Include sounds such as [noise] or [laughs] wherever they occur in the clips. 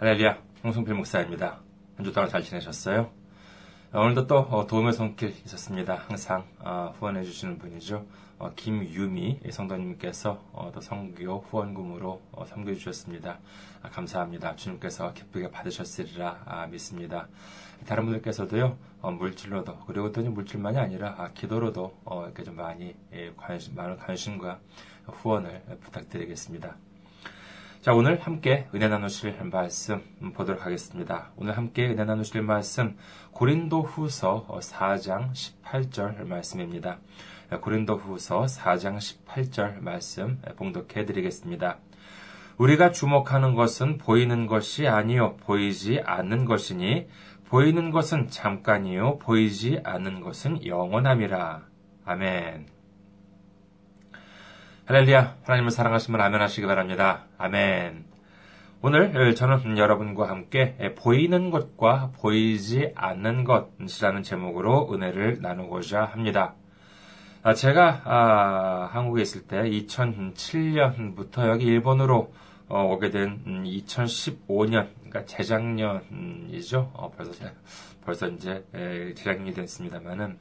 할렐루야, 홍성필 목사입니다. 한 주 동안 잘 지내셨어요? 오늘도 또 어, 도움의 손길 있었습니다. 항상 어, 후원해 주시는 분이죠. 어, 김유미 성도님께서 또 성교 후원금으로 섬겨 주셨습니다. 아, 감사합니다. 주님께서 기쁘게 받으셨으리라 아, 믿습니다. 다른 분들께서도요 물질로도 그리고 또 물질만이 아니라 아, 기도로도 이렇게 좀 많이 예, 관심, 많은 관심과 후원을 부탁드리겠습니다. 자, 오늘 함께 은혜 나누실 말씀 보도록 하겠습니다. 오늘 함께 은혜 나누실 말씀 고린도 후서 4장 18절 말씀입니다. 고린도 후서 4장 18절 말씀 봉독해 드리겠습니다. 우리가 주목하는 것은 보이는 것이 아니요 보이지 않는 것이니 보이는 것은 잠깐이요 보이지 않는 것은 영원함이라. 아멘. 할렐루야, 하나님을 사랑하시면 아멘 하시기 바랍니다. 아멘. 오늘 저는 여러분과 함께 보이는 것과 보이지 않는 것이라는 제목으로 은혜를 나누고자 합니다. 아, 제가 아, 한국에 있을 때 2007년부터 여기 일본으로 어, 오게 된 2015년, 그러니까 재작년이죠. 어, 벌써 벌써 이제 재작년이 됐습니다만은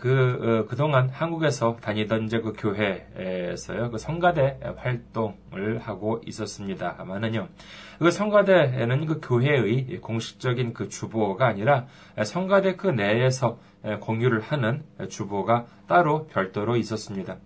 그, 어, 그동안 한국에서 다니던 이제 그 교회에서요, 그 성가대 활동을 하고 있었습니다만은요, 그 성가대에는 그 교회의 공식적인 그 주보가 아니라 성가대 그 내에서 공유를 하는 주보가 따로 별도로 있었습니다.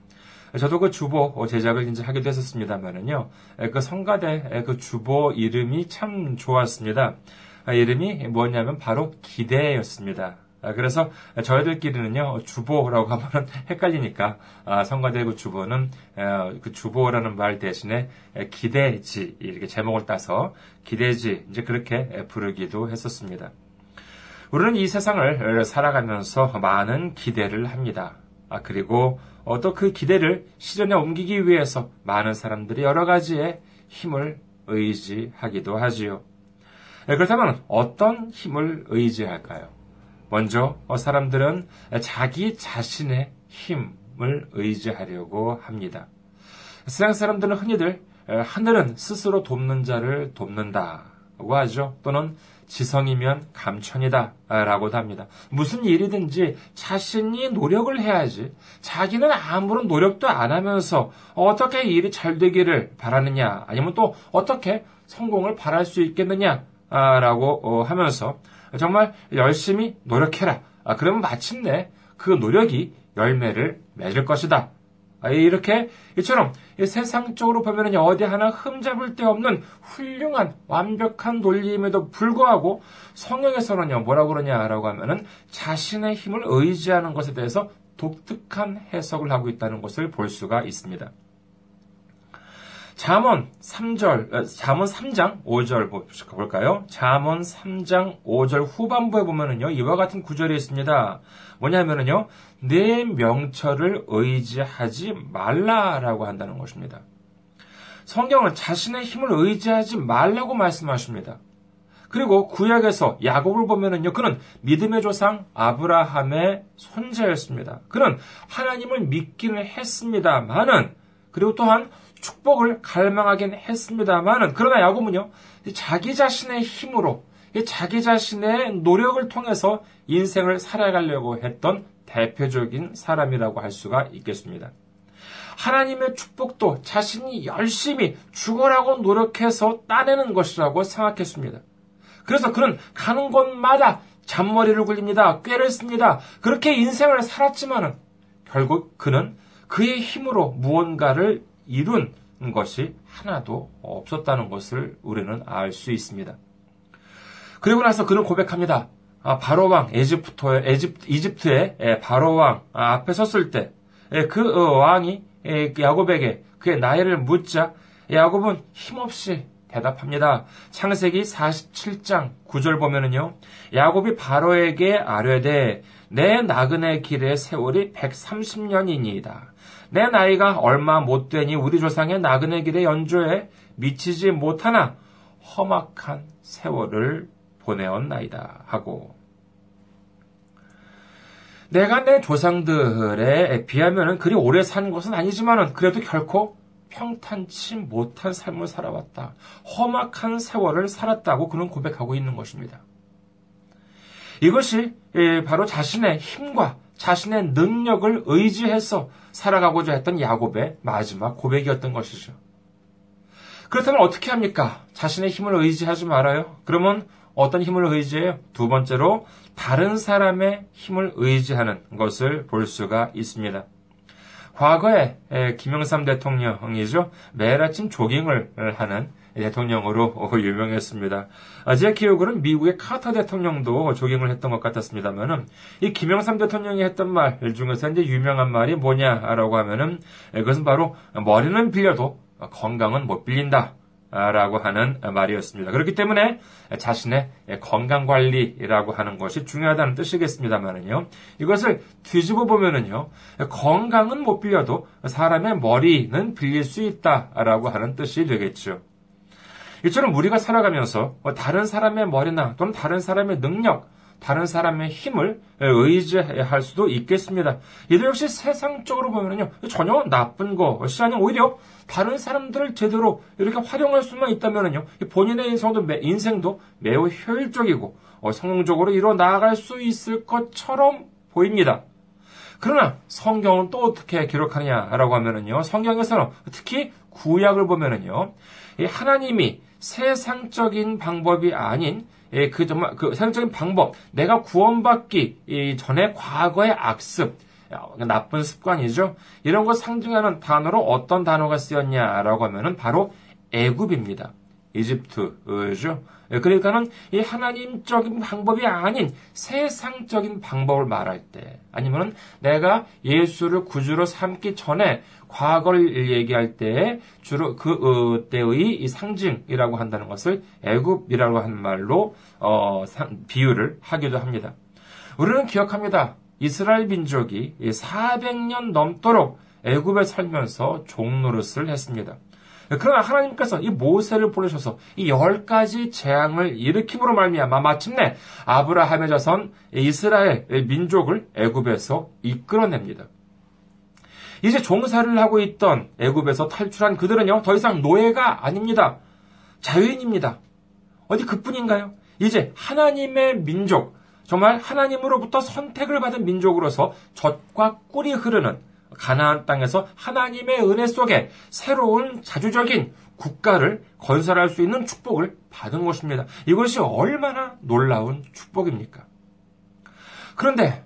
저도 그 주보 제작을 이제 하게 됐었습니다만은요, 그 성가대 그 주보 이름이 참 좋았습니다. 아, 이름이 뭐냐면 바로 기대였습니다. 아, 그래서 저희들끼리는요 주보라고 하면 헷갈리니까 아, 성가대구 주보는 그 주보라는 말 대신에 기대지 이렇게 제목을 따서 기대지 이제 그렇게 부르기도 했었습니다. 우리는 이 세상을 살아가면서 많은 기대를 합니다. 아, 그리고 또 그 기대를 실현에 옮기기 위해서 많은 사람들이 여러 가지의 힘을 의지하기도 하지요. 그렇다면 어떤 힘을 의지할까요? 먼저 어, 사람들은 자기 자신의 힘을 의지하려고 합니다. 세상 사람들은 흔히들 하늘은 스스로 돕는 자를 돕는다고 하죠. 또는 지성이면 감천이다. 라고도 합니다. 무슨 일이든지 자신이 노력을 해야지. 자기는 아무런 노력도 안 하면서 어떻게 일이 잘 되기를 바라느냐. 아니면 또 어떻게 성공을 바랄 수 있겠느냐. 라고 어, 하면서 정말 열심히 노력해라. 아, 그러면 마침내 그 노력이 열매를 맺을 것이다. 아, 이렇게 이처럼 세상적으로 보면 어디 하나 흠잡을 데 없는 훌륭한 완벽한 논리임에도 불구하고 성경에서는요 뭐라고 그러냐라고 하면은 자신의 힘을 의지하는 것에 대해서 독특한 해석을 하고 있다는 것을 볼 수가 있습니다. 잠언 3절, 어, 잠언 3장 5절 볼까요? 잠언 3장 5절 후반부에 보면은요, 이와 같은 구절이 있습니다. 뭐냐면은요, 내 명철을 의지하지 말라라고 한다는 것입니다. 성경은 자신의 힘을 의지하지 말라고 말씀하십니다. 그리고 구약에서 야곱을 보면은요, 그는 믿음의 조상 아브라함의 손자였습니다. 그는 하나님을 믿기는 했습니다만은, 그리고 또한 축복을 갈망하긴 했습니다만은 그러나 야곱은요 자기 자신의 힘으로 자기 자신의 노력을 통해서 인생을 살아가려고 했던 대표적인 사람이라고 할 수가 있겠습니다. 하나님의 축복도 자신이 열심히 죽어라고 노력해서 따내는 것이라고 생각했습니다. 그래서 그는 가는 곳마다 잔머리를 굴립니다. 꾀를 씁니다. 그렇게 인생을 살았지만은 결국 그는 그의 힘으로 무언가를 이룬 것이 하나도 없었다는 것을 우리는 알 수 있습니다. 그리고 나서 그는 고백합니다. 아, 바로 왕, 에집트의, 에집, 이집트의 바로 왕 아, 앞에 섰을 때, 그 어, 왕이 야곱에게 그의 나이를 묻자, 야곱은 힘없이 대답합니다. 창세기 47장 9절 보면은요, 야곱이 바로에게 아뢰되, 내 나그네 길의 세월이 130년이니이다. 내 나이가 얼마 못 되니 우리 조상의 나그네 길의 연조에 미치지 못하나 험악한 세월을 보내었나이다 하고 내가 내 조상들에 비하면 그리 오래 산 것은 아니지만은 그래도 결코 평탄치 못한 삶을 살아왔다. 험악한 세월을 살았다고 그는 고백하고 있는 것입니다. 이것이 예, 바로 자신의 힘과 자신의 능력을 의지해서 살아가고자 했던 야곱의 마지막 고백이었던 것이죠. 그렇다면 어떻게 합니까? 자신의 힘을 의지하지 말아요. 그러면 어떤 힘을 의지해요? 두 번째로 다른 사람의 힘을 의지하는 것을 볼 수가 있습니다. 과거에 김영삼 대통령이죠. 매일 아침 조깅을 하는 대통령으로 [laughs] 유명했습니다. 아, 제 기억으로는 미국의 카터 대통령도 조깅을 했던 것 같았습니다만은 이 김영삼 대통령이 했던 말 중에서 이제 유명한 말이 뭐냐라고 하면은 그것은 바로 머리는 빌려도 건강은 못 빌린다. 라고 하는 말이었습니다. 그렇기 때문에 자신의 건강 관리라고 하는 것이 중요하다는 뜻이겠습니다만은요. 이것을 뒤집어 보면은요. 건강은 못 빌려도 사람의 머리는 빌릴 수 있다라고 하는 뜻이 되겠죠. 이처럼 우리가 살아가면서 다른 사람의 머리나 또는 다른 사람의 능력, 다른 사람의 힘을 의지할 수도 있겠습니다. 이도 역시 세상적으로 보면요. 전혀 나쁜 것이 아니라 오히려 다른 사람들을 제대로 이렇게 활용할 수만 있다면요. 본인의 인생도, 인생도 매우 효율적이고 어, 성공적으로 이뤄 나아갈 수 있을 것처럼 보입니다. 그러나 성경은 또 어떻게 기록하느냐라고 하면은요. 성경에서는 특히 구약을 보면은요. 하나님이 세상적인 방법이 아닌 예, 그 정말 그 세상적인 방법, 내가 구원받기 전에 과거의 악습, 나쁜 습관이죠. 이런 거 상징하는 단어로 어떤 단어가 쓰였냐라고 하면은 바로 애굽입니다. 이집트죠. 예, 그러니까는 이 하나님적인 방법이 아닌 세상적인 방법을 말할 때, 아니면은 내가 예수를 구주로 삼기 전에 과거를 얘기할 때 주로 그 어, 때의 이 상징이라고 한다는 것을 애굽이라고 하는 말로 어, 비유를 하기도 합니다. 우리는 기억합니다. 이스라엘 민족이 400년 넘도록 애굽에 살면서 종노릇을 했습니다. 그러나 하나님께서 이 모세를 보내셔서 이 열 가지 재앙을 일으킴으로 말미암아 마침내 아브라함의 자손 이스라엘 민족을 애굽에서 이끌어냅니다. 이제 종사를 하고 있던 애굽에서 탈출한 그들은요 더 이상 노예가 아닙니다. 자유인입니다. 어디 그뿐인가요? 이제 하나님의 민족, 정말 하나님으로부터 선택을 받은 민족으로서 젖과 꿀이 흐르는 가나안 땅에서 하나님의 은혜 속에 새로운 자주적인 국가를 건설할 수 있는 축복을 받은 것입니다. 이것이 얼마나 놀라운 축복입니까? 그런데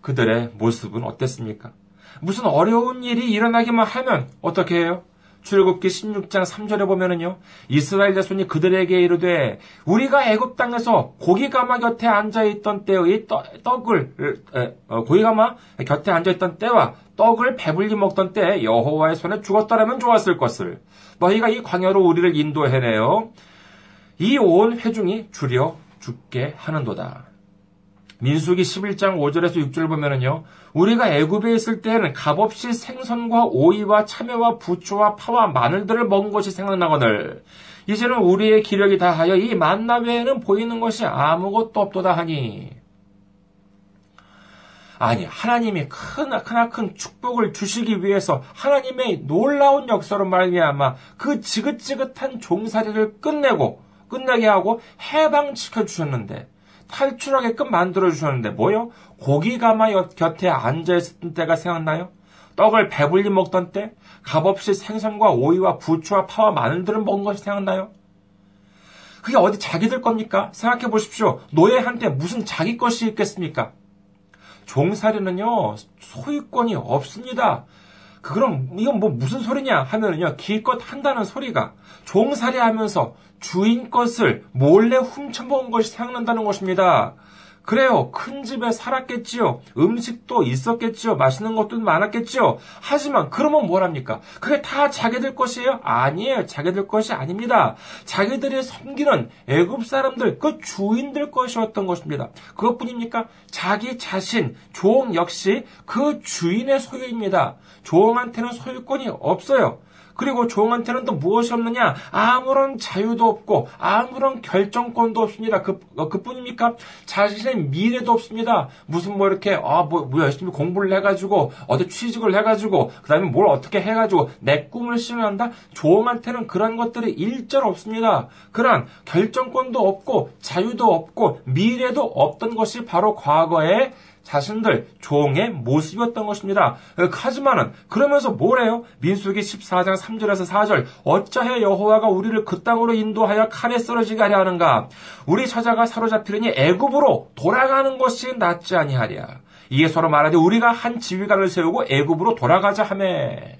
그들의 모습은 어땠습니까? 무슨 어려운 일이 일어나기만 하면 어떻게 해요? 출국기 16장 3절에 보면은요. 이스라엘 자손이 그들에게 이르되 우리가 애굽 땅에서 고기 가마 곁에 앉아 있던 때의 떡을 어, 고기 가마 곁에 앉아 있던 때와 떡을 배불리 먹던 때 여호와의 손에 죽었더라면 좋았을 것을 너희가 이 광야로 우리를 인도해내요. 이 온 회중이 줄여 죽게 하는도다. 민수기 11장 5절에서 6절 을 보면은요. 우리가 애굽에 있을 때에는 값없이 생선과 오이와 참외와 부추와 파와 마늘들을 먹은 것이 생각나거늘 이제는 우리의 기력이 다하여 이 만나 외에는 보이는 것이 아무것도 없도다 하니 아니 하나님이 크나큰 축복을 주시기 위해서 하나님의 놀라운 역사로 말미암아 그 지긋지긋한 종살이를 끝내고 끝나게 하고 해방시켜 주셨는데 탈출하게끔 만들어 주셨는데 뭐요? 고기 가마 곁에 앉아 있었던 때가 생각나요? 떡을 배불리 먹던 때, 값없이 생선과 오이와 부추와 파와 마늘들을 먹은 것이 생각나요? 그게 어디 자기들 겁니까? 생각해 보십시오. 노예한테 무슨 자기 것이 있겠습니까? 종살이는요, 소유권이 없습니다. 그럼 이건 뭐 무슨 소리냐 하면은요, 기껏 한다는 소리가 종살이 하면서 주인 것을 몰래 훔쳐먹은 것이 생각난다는 것입니다. 그래요. 큰 집에 살았겠지요. 음식도 있었겠지요. 맛있는 것도 많았겠지요. 하지만 그러면 뭐랍니까? 그게 다 자기들 것이에요? 아니에요. 자기들 것이 아닙니다. 자기들이 섬기는 애굽 사람들 그 주인들 것이었던 것입니다. 그것뿐입니까? 자기 자신 종 역시 그 주인의 소유입니다. 종한테는 소유권이 없어요. 그리고 종한테는 또 무엇이 없느냐? 아무런 자유도 없고 아무런 결정권도 없습니다. 그, 어, 그뿐입니까? 자신의 미래도 없습니다. 무슨 뭐 이렇게 아, 뭐, 뭐 열심히 공부를 해가지고 어디 취직을 해가지고 그 다음에 뭘 어떻게 해가지고 내 꿈을 실현한다? 종한테는 그런 것들이 일절 없습니다. 그러한 결정권도 없고 자유도 없고 미래도 없던 것이 바로 과거에 자신들 종의 모습이었던 것입니다. 하지만은 그러면서 뭐래요? 민수기 14장 3절에서 4절 어찌하여 여호와가 우리를 그 땅으로 인도하여 칼에 쓰러지게 하려 하는가? 우리 처자가 사로잡히려니 애굽으로 돌아가는 것이 낫지 아니하랴. 이에 서로 말하되 우리가 한 지휘관을 세우고 애굽으로 돌아가자 하매.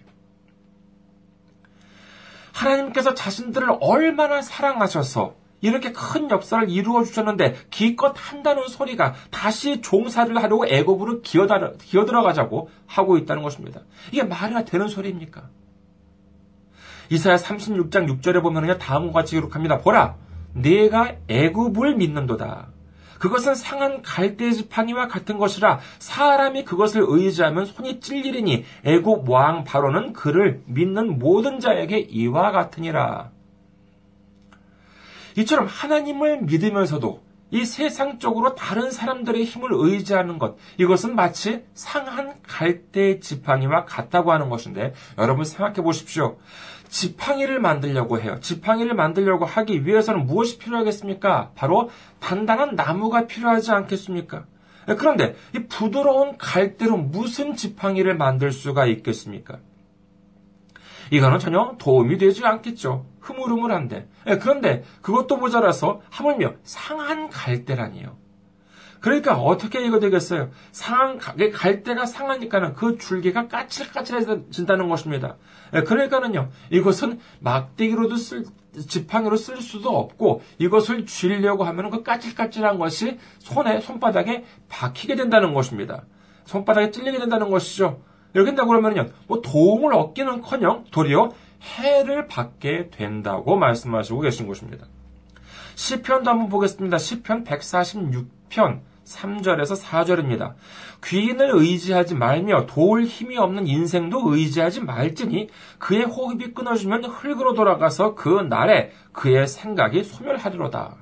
하나님께서 자신들을 얼마나 사랑하셔서 이렇게 큰 역사를 이루어 주셨는데 기껏 한다는 소리가 다시 종사를 하려고 애굽으로 기어들어가자고 하고 있다는 것입니다. 이게 말이나 되는 소리입니까? 이사야 36장 6절에 보면요 다음과 같이 기록합니다. 보라, 내가 애굽을 믿는도다. 그것은 상한 갈대 지팡이와 같은 것이라 사람이 그것을 의지하면 손이 찔리리니 애굽 왕 바로는 그를 믿는 모든 자에게 이와 같으니라. 이처럼 하나님을 믿으면서도 이 세상적으로 다른 사람들의 힘을 의지하는 것, 이것은 마치 상한 갈대 지팡이와 같다고 하는 것인데, 여러분 생각해 보십시오. 지팡이를 만들려고 해요. 지팡이를 만들려고 하기 위해서는 무엇이 필요하겠습니까? 바로 단단한 나무가 필요하지 않겠습니까? 그런데 이 부드러운 갈대로 무슨 지팡이를 만들 수가 있겠습니까? 이거는 전혀 도움이 되지 않겠죠. 흐물흐물한데. 예, 그런데 그것도 모자라서 하물며 상한 갈대라니요. 그러니까 어떻게 이거 되겠어요? 상한 갈대가 상하니까는 그 줄기가 까칠까칠해진다는 것입니다. 예, 그러니까는요. 이것은 막대기로도 쓸 지팡이로 쓸 수도 없고 이것을 쥐려고 하면 그 까칠까칠한 것이 손에 손바닥에 박히게 된다는 것입니다. 손바닥에 찔리게 된다는 것이죠. 된다고 그러면요. 뭐 도움을 얻기는 커녕 도리어 해를 받게 된다고 말씀하시고 계신 것입니다. 시편도 한번 보겠습니다. 시편 146편 3절에서 4절입니다. 귀인을 의지하지 말며 도울 힘이 없는 인생도 의지하지 말지니 그의 호흡이 끊어지면 흙으로 돌아가서 그 날에 그의 생각이 소멸하리로다.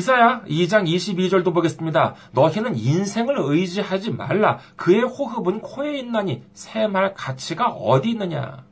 이사야 2장 22절도 보겠습니다. 너희는 인생을 의지하지 말라. 그의 호흡은 코에 있나니 새 말 가치가 어디 있느냐.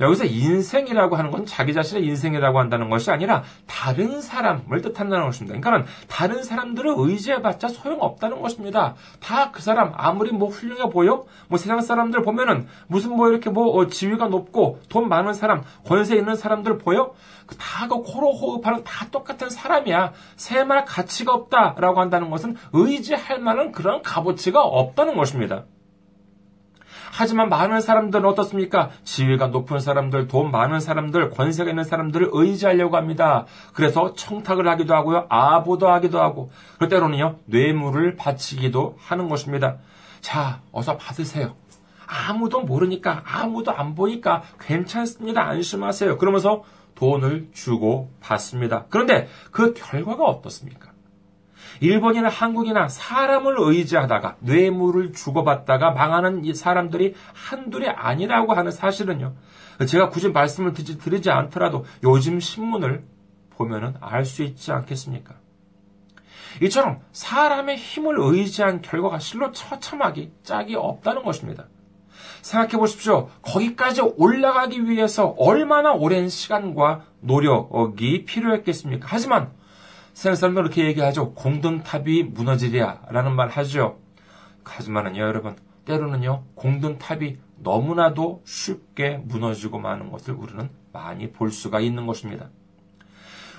여기서 인생이라고 하는 건 자기 자신의 인생이라고 한다는 것이 아니라 다른 사람을 뜻한다는 것입니다. 그러니까 다른 사람들을 의지해봤자 소용없다는 것입니다. 다 그 사람 아무리 뭐 훌륭해 보여, 뭐 세상 사람들 보면은 무슨 뭐 이렇게 뭐 어, 지위가 높고 돈 많은 사람, 권세 있는 사람들 보여? 그 다그 코로 호흡하는 다 똑같은 사람이야. 새말 가치가 없다라고 한다는 것은 의지할 만한 그런 값어치가 없다는 것입니다. 하지만 많은 사람들은 어떻습니까? 지위가 높은 사람들, 돈 많은 사람들, 권세가 있는 사람들을 의지하려고 합니다. 그래서 청탁을 하기도 하고요. 아보도 하기도 하고, 그 때로는요, 뇌물을 바치기도 하는 것입니다. 자, 어서 받으세요. 아무도 모르니까, 아무도 안 보니까 괜찮습니다. 안심하세요. 그러면서 돈을 주고 받습니다. 그런데 그 결과가 어떻습니까? 일본이나 한국이나 사람을 의지하다가 뇌물을 주고받다가 망하는 이 사람들이 한둘이 아니라고 하는 사실은요. 제가 굳이 말씀을 드리 지 않더라도 요즘 신문을 보면은 알 수 있지 않겠습니까? 이처럼 사람의 힘을 의지한 결과가 실로 처참하기 짝이 없다는 것입니다. 생각해 보십시오. 거기까지 올라가기 위해서 얼마나 오랜 시간과 노력이 필요했겠습니까? 하지만 세상 사람들 그렇게 얘기하죠. 공든탑이 무너지랴 라는 말 하죠. 하지만은요, 여러분, 때로는요, 공든탑이 너무나도 쉽게 무너지고 마는 것을 우리는 많이 볼 수가 있는 것입니다.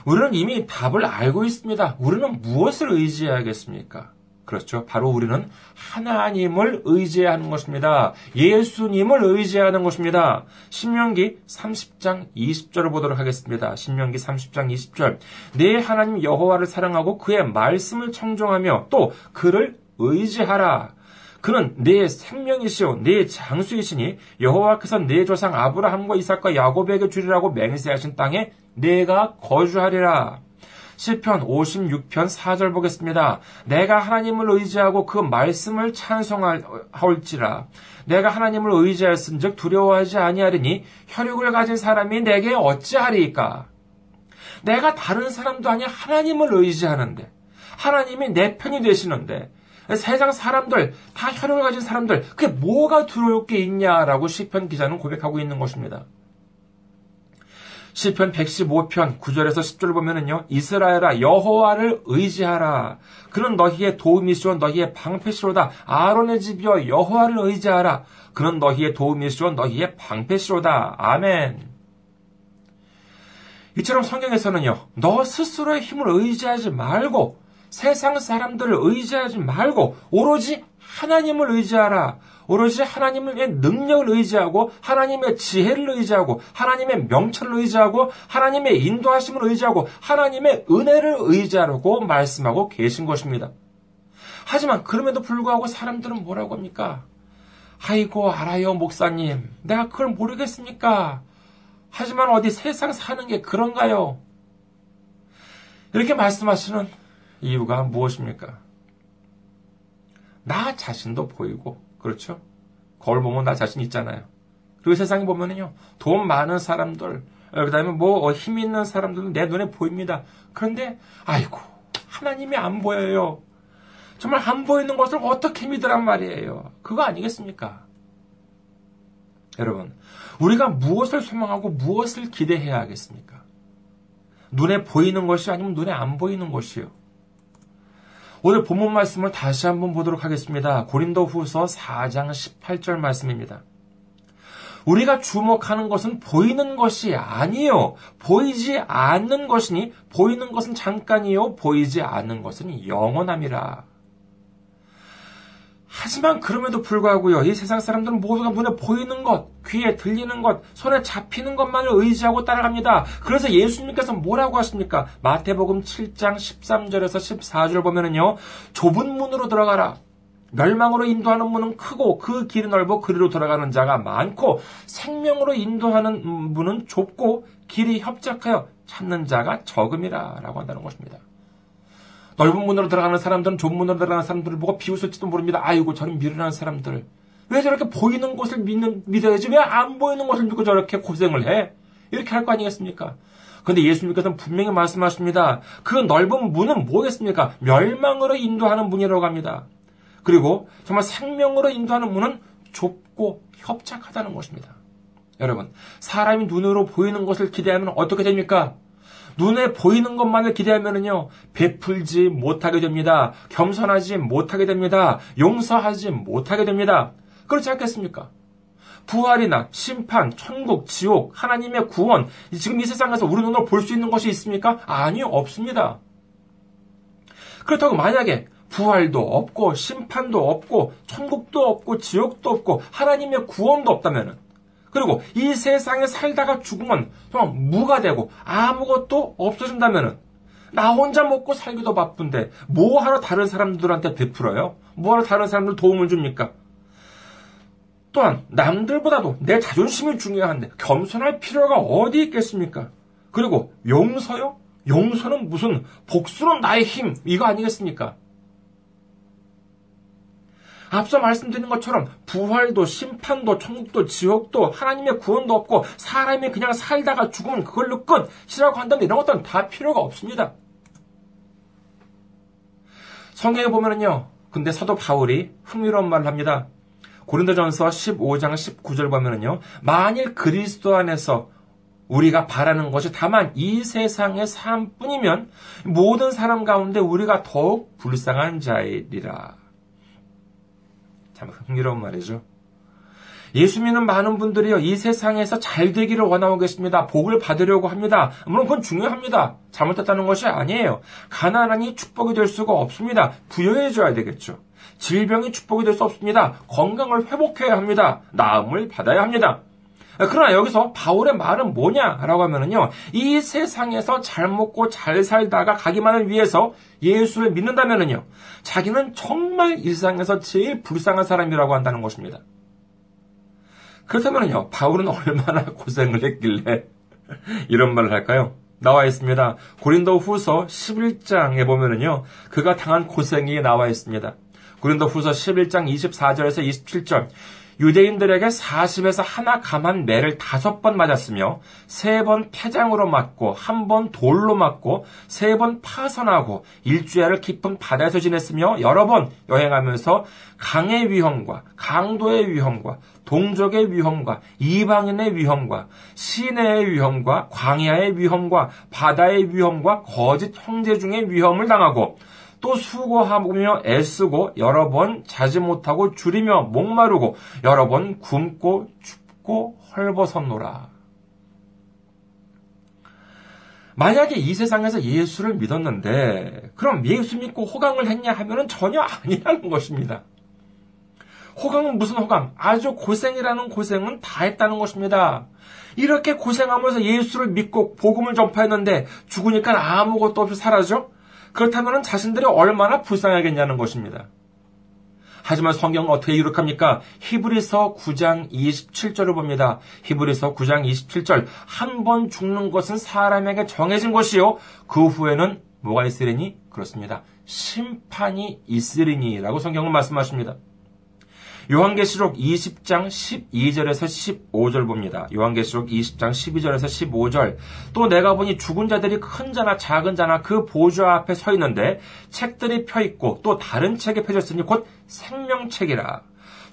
우리는 이미 답을 알고 있습니다. 우리는 무엇을 의지해야겠습니까? 그렇죠. 바로 우리는 하나님을 의지하는 것입니다. 예수님을 의지하는 것입니다. 신명기 30장 20절을 보도록 하겠습니다. 신명기 30장 20절. 내 하나님 여호와를 사랑하고 그의 말씀을 청종하며 또 그를 의지하라. 그는 내 생명이시오 내 장수이시니 여호와께서 내 조상 아브라함과 이삭과 야곱에게 주리라고 맹세하신 땅에 내가 거주하리라. 시편 56편 4절 보겠습니다. 내가 하나님을 의지하고 그 말씀을 찬송할지라 내가 하나님을 의지하였은즉 두려워하지 아니하리니 혈육을 가진 사람이 내게 어찌하리이까 내가 다른 사람도 아니 하나님을 의지하는데 하나님이 내 편이 되시는데 세상 사람들 다 혈육을 가진 사람들 그게 뭐가 두려울 게 있냐라고 시편 기자는 고백하고 있는 것입니다. 시편 115편 9절에서 10절을 보면은요. 이스라엘아 여호와를 의지하라. 그는 너희의 도움이시오 너희의 방패시로다. 아론의 집이여 여호와를 의지하라. 그는 너희의 도움이시오 너희의 방패시로다. 아멘. 이처럼 성경에서는요. 너 스스로의 힘을 의지하지 말고 세상 사람들을 의지하지 말고 오로지 하나님을 의지하라. 오로지 하나님의 능력을 의지하고 하나님의 지혜를 의지하고 하나님의 명철을 의지하고 하나님의 인도하심을 의지하고 하나님의 은혜를 의지하라고 말씀하고 계신 것입니다. 하지만 그럼에도 불구하고 사람들은 뭐라고 합니까? 아이고 알아요 목사님 내가 그걸 모르겠습니까? 하지만 어디 세상 사는 게 그런가요? 이렇게 말씀하시는 이유가 무엇입니까? 나 자신도 보이고 그렇죠? 거울 보면 나 자신 있잖아요. 그리고 세상에 보면은요, 돈 많은 사람들, 그 다음에 뭐 어, 힘 있는 사람들은 내 눈에 보입니다. 그런데, 아이고, 하나님이 안 보여요. 정말 안 보이는 것을 어떻게 믿으란 말이에요. 그거 아니겠습니까? 여러분, 우리가 무엇을 소망하고 무엇을 기대해야 하겠습니까? 눈에 보이는 것이 아니면 눈에 안 보이는 것이요. 오늘 본문 말씀을 다시 한번 보도록 하겠습니다. 고린도 후서 4장 18절 말씀입니다. 우리가 주목하는 것은 보이는 것이 아니요. 보이지 않는 것이니 보이는 것은 잠깐이요. 보이지 않는 것은 영원함이라. 하지만 그럼에도 불구하고요, 이 세상 사람들은 모두가 눈에 보이는 것, 귀에 들리는 것, 손에 잡히는 것만을 의지하고 따라갑니다. 그래서 예수님께서 뭐라고 하십니까? 마태복음 7장 13절에서 14절 보면은요, 좁은 문으로 들어가라. 멸망으로 인도하는 문은 크고 그 길이 넓어 그리로 들어가는 자가 많고 생명으로 인도하는 문은 좁고 길이 협착하여 찾는 자가 적음이라 라고 한다는 것입니다. 넓은 문으로 들어가는 사람들은 좁은 문으로 들어가는 사람들을 보고 비웃을지도 모릅니다. 아이고, 저는 미련한 사람들. 왜 저렇게 보이는 곳을 믿는, 믿어야지? 왜 안 보이는 곳을 믿고 저렇게 고생을 해? 이렇게 할 거 아니겠습니까? 근데 예수님께서는 분명히 말씀하십니다. 그 넓은 문은 뭐겠습니까? 멸망으로 인도하는 문이라고 합니다. 그리고 정말 생명으로 인도하는 문은 좁고 협착하다는 것입니다. 여러분, 사람이 눈으로 보이는 것을 기대하면 어떻게 됩니까? 눈에 보이는 것만을 기대하면요, 베풀지 못하게 됩니다. 겸손하지 못하게 됩니다. 용서하지 못하게 됩니다. 그렇지 않겠습니까? 부활이나 심판, 천국, 지옥, 하나님의 구원, 지금 이 세상에서 우리 눈으로 볼 수 있는 것이 있습니까? 아니요, 없습니다. 그렇다고 만약에 부활도 없고, 심판도 없고, 천국도 없고, 지옥도 없고, 하나님의 구원도 없다면 그리고 이 세상에 살다가 죽으면 정말 무가 되고 아무것도 없어진다면은 나 혼자 먹고 살기도 바쁜데 뭐하러 다른 사람들한테 베풀어요? 뭐하러 다른 사람들 도움을 줍니까? 또한 남들보다도 내 자존심이 중요한데 겸손할 필요가 어디 있겠습니까? 그리고 용서요? 용서는 무슨 복수는 나의 힘 이거 아니겠습니까? 앞서 말씀드린 것처럼 부활도 심판도 천국도 지옥도 하나님의 구원도 없고 사람이 그냥 살다가 죽으면 그걸로 끝이라고 한다면 이런 것들은 다 필요가 없습니다. 성경에 보면은요. 근데 사도 바울이 흥미로운 말을 합니다. 고린도전서 15장 19절 보면은요. 만일 그리스도 안에서 우리가 바라는 것이 다만 이 세상의 삶뿐이면 모든 사람 가운데 우리가 더욱 불쌍한 자이리라. 참 흥미로운 말이죠. 예수 믿는 많은 분들이요, 이 세상에서 잘 되기를 원하고 계십니다. 복을 받으려고 합니다. 물론 그건 중요합니다. 잘못했다는 것이 아니에요. 가난하니 축복이 될 수가 없습니다. 부여해줘야 되겠죠. 질병이 축복이 될 수 없습니다. 건강을 회복해야 합니다. 나음을 받아야 합니다. 그러나 여기서 바울의 말은 뭐냐라고 하면은요, 이 세상에서 잘 먹고 잘 살다가 가기만을 위해서 예수를 믿는다면은요, 자기는 정말 이 세상에서 제일 불쌍한 사람이라고 한다는 것입니다. 그렇다면요, 바울은 얼마나 [laughs] 고생을 했길래 [laughs] 이런 말을 할까요? 나와 있습니다. 고린도 후서 11장에 보면은요, 그가 당한 고생이 나와 있습니다. 고린도 후서 11장 24절에서 27절, 유대인들에게 40에서 하나 감한 매를 다섯 번 맞았으며 세번 폐장으로 맞고 한 번 돌로 맞고 세 번 파선하고 일주일을 깊은 바다에서 지냈으며 여러 번 여행하면서 강의 위험과 강도의 위험과 동족의 위험과 이방인의 위험과 시내의 위험과 광야의 위험과 바다의 위험과 거짓 형제 중의 위험을 당하고 또 수고하며 애쓰고 여러 번 자지 못하고 줄이며 목마르고 여러 번 굶고 춥고 헐벗었노라. 만약에 이 세상에서 예수를 믿었는데 그럼 예수 믿고 호강을 했냐 하면 전혀 아니라는 것입니다. 호강은 무슨 호강? 아주 고생이라는 고생은 다 했다는 것입니다. 이렇게 고생하면서 예수를 믿고 복음을 전파했는데 죽으니까 아무것도 없이 사라져? 그렇다면 자신들이 얼마나 불쌍하겠냐는 것입니다. 하지만 성경은 어떻게 기록합니까? 히브리서 9장 27절을 봅니다. 히브리서 9장 27절. 한 번 죽는 것은 사람에게 정해진 것이요. 그 후에는 뭐가 있으리니? 그렇습니다. 심판이 있으리니. 라고 성경은 말씀하십니다. 요한계시록 20장 12절에서 15절 봅니다. 요한계시록 20장 12절에서 15절. 또 내가 보니 죽은 자들이 큰 자나 작은 자나 그 보좌 앞에 서 있는데 책들이 펴 있고 또 다른 책에 펴졌으니 곧 생명책이라.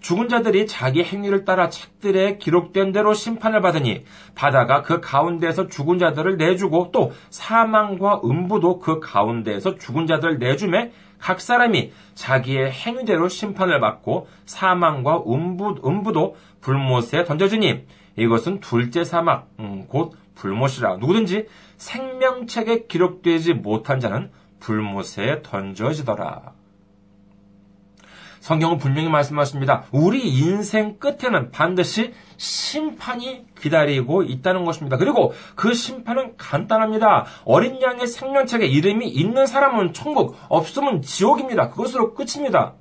죽은 자들이 자기 행위를 따라 책들에 기록된 대로 심판을 받으니 바다가 그 가운데에서 죽은 자들을 내주고 또 사망과 음부도 그 가운데에서 죽은 자들을 내주매 각 사람이 자기의 행위대로 심판을 받고 사망과 음부, 음부도 불못에 던져주니 이것은 둘째 사막, 음, 곧 불못이라. 누구든지 생명책에 기록되지 못한 자는 불못에 던져지더라. 성경은 분명히 말씀하십니다. 우리 인생 끝에는 반드시 심판이 기다리고 있다는 것입니다. 그리고 그 심판은 간단합니다. 어린 양의 생명책에 이름이 있는 사람은 천국, 없으면 지옥입니다. 그것으로 끝입니다.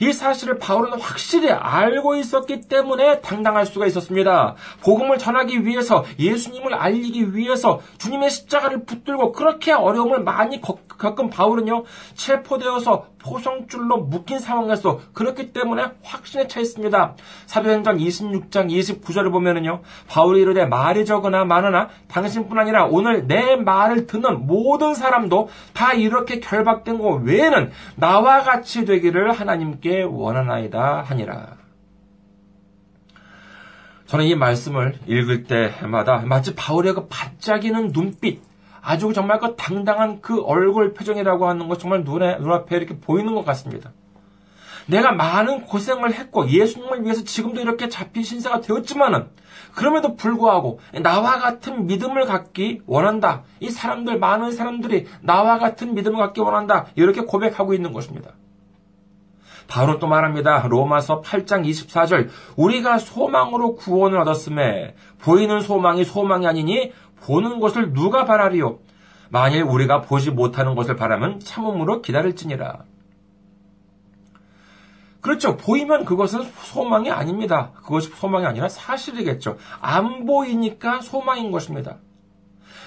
이 사실을 바울은 확실히 알고 있었기 때문에 당당할 수가 있었습니다. 복음을 전하기 위해서 예수님을 알리기 위해서 주님의 십자가를 붙들고 그렇게 어려움을 많이 겪은 바울은요 체포되어서 포성줄로 묶인 상황에서 그렇기 때문에 확신에 차 있습니다. 사도행전 26장 29절을 보면은요 바울이 이르되 말이 적으나 많으나 당신뿐 아니라 오늘 내 말을 듣는 모든 사람도 다 이렇게 결박된 것 외에는 나와 같이 되기를 하나님께 원하나이다 하니라. 저는 이 말씀을 읽을 때마다 마치 바울의 그 반짝이는 눈빛, 아주 정말 그 당당한 그 얼굴 표정이라고 하는 것 정말 눈에, 눈앞에 이렇게 보이는 것 같습니다. 내가 많은 고생을 했고 예수님을 위해서 지금도 이렇게 잡힌 신세가 되었지만은 그럼에도 불구하고 나와 같은 믿음을 갖기 원한다. 이 사람들 많은 사람들이 나와 같은 믿음을 갖기 원한다. 이렇게 고백하고 있는 것입니다. 바로 또 말합니다. 로마서 8장 24절. 우리가 소망으로 구원을 얻었음에 보이는 소망이 소망이 아니니 보는 것을 누가 바라리요? 만일 우리가 보지 못하는 것을 바라면 참음으로 기다릴지니라. 그렇죠. 보이면 그것은 소망이 아닙니다. 그것이 소망이 아니라 사실이겠죠. 안 보이니까 소망인 것입니다.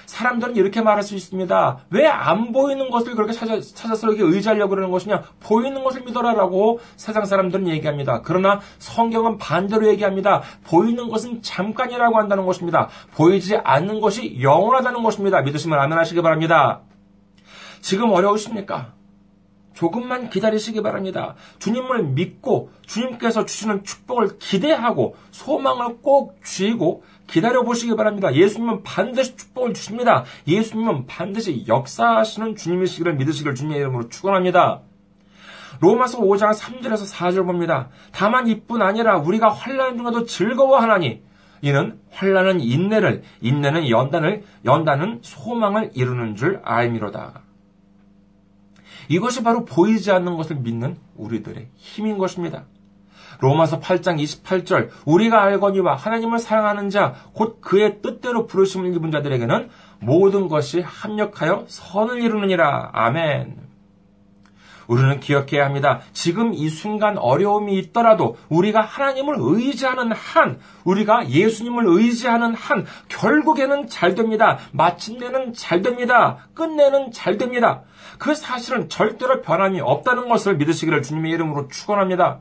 사람들은 이렇게 말할 수 있습니다. 왜 안 보이는 것을 그렇게 찾아, 찾아서 이렇게 의지하려고 그러는 것이냐? 보이는 것을 믿어라라고 세상 사람들은 얘기합니다. 그러나 성경은 반대로 얘기합니다. 보이는 것은 잠깐이라고 한다는 것입니다. 보이지 않는 것이 영원하다는 것입니다. 믿으시면 아멘 하시기 바랍니다. 지금 어려우십니까? 조금만 기다리시기 바랍니다. 주님을 믿고 주님께서 주시는 축복을 기대하고 소망을 꼭 쥐고 기다려 보시기 바랍니다. 예수님은 반드시 축복을 주십니다. 예수님은 반드시 역사하시는 주님이시기를 믿으시기를 주님의 이름으로 축원합니다. 로마서 5장 3절에서 4절 봅니다. 다만 이뿐 아니라 우리가 환란 중에도 즐거워하나니 이는 환란은 인내를 인내는 연단을 연단은 소망을 이루는 줄 알미로다. 이것이 바로 보이지 않는 것을 믿는 우리들의 힘인 것입니다. 로마서 8장 28절 우리가 알거니와 하나님을 사랑하는 자 곧 그의 뜻대로 부르심을 입은 자들에게는 모든 것이 합력하여 선을 이루느니라. 아멘. 우리는 기억해야 합니다. 지금 이 순간 어려움이 있더라도 우리가 하나님을 의지하는 한, 우리가 예수님을 의지하는 한, 결국에는 잘 됩니다. 마침내는 잘 됩니다. 끝내는 잘 됩니다. 그 사실은 절대로 변함이 없다는 것을 믿으시기를 주님의 이름으로 축원합니다.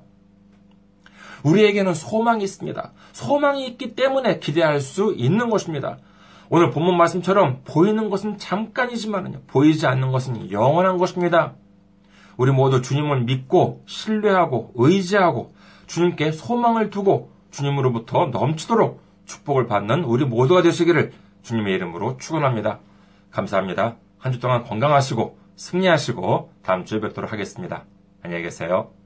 우리에게는 소망이 있습니다. 소망이 있기 때문에 기대할 수 있는 것입니다. 오늘 본문 말씀처럼 보이는 것은 잠깐이지만 보이지 않는 것은 영원한 것입니다. 우리 모두 주님을 믿고 신뢰하고 의지하고 주님께 소망을 두고 주님으로부터 넘치도록 축복을 받는 우리 모두가 되시기를 주님의 이름으로 축원합니다. 감사합니다. 한 주 동안 건강하시고 승리하시고 다음 주에 뵙도록 하겠습니다. 안녕히 계세요.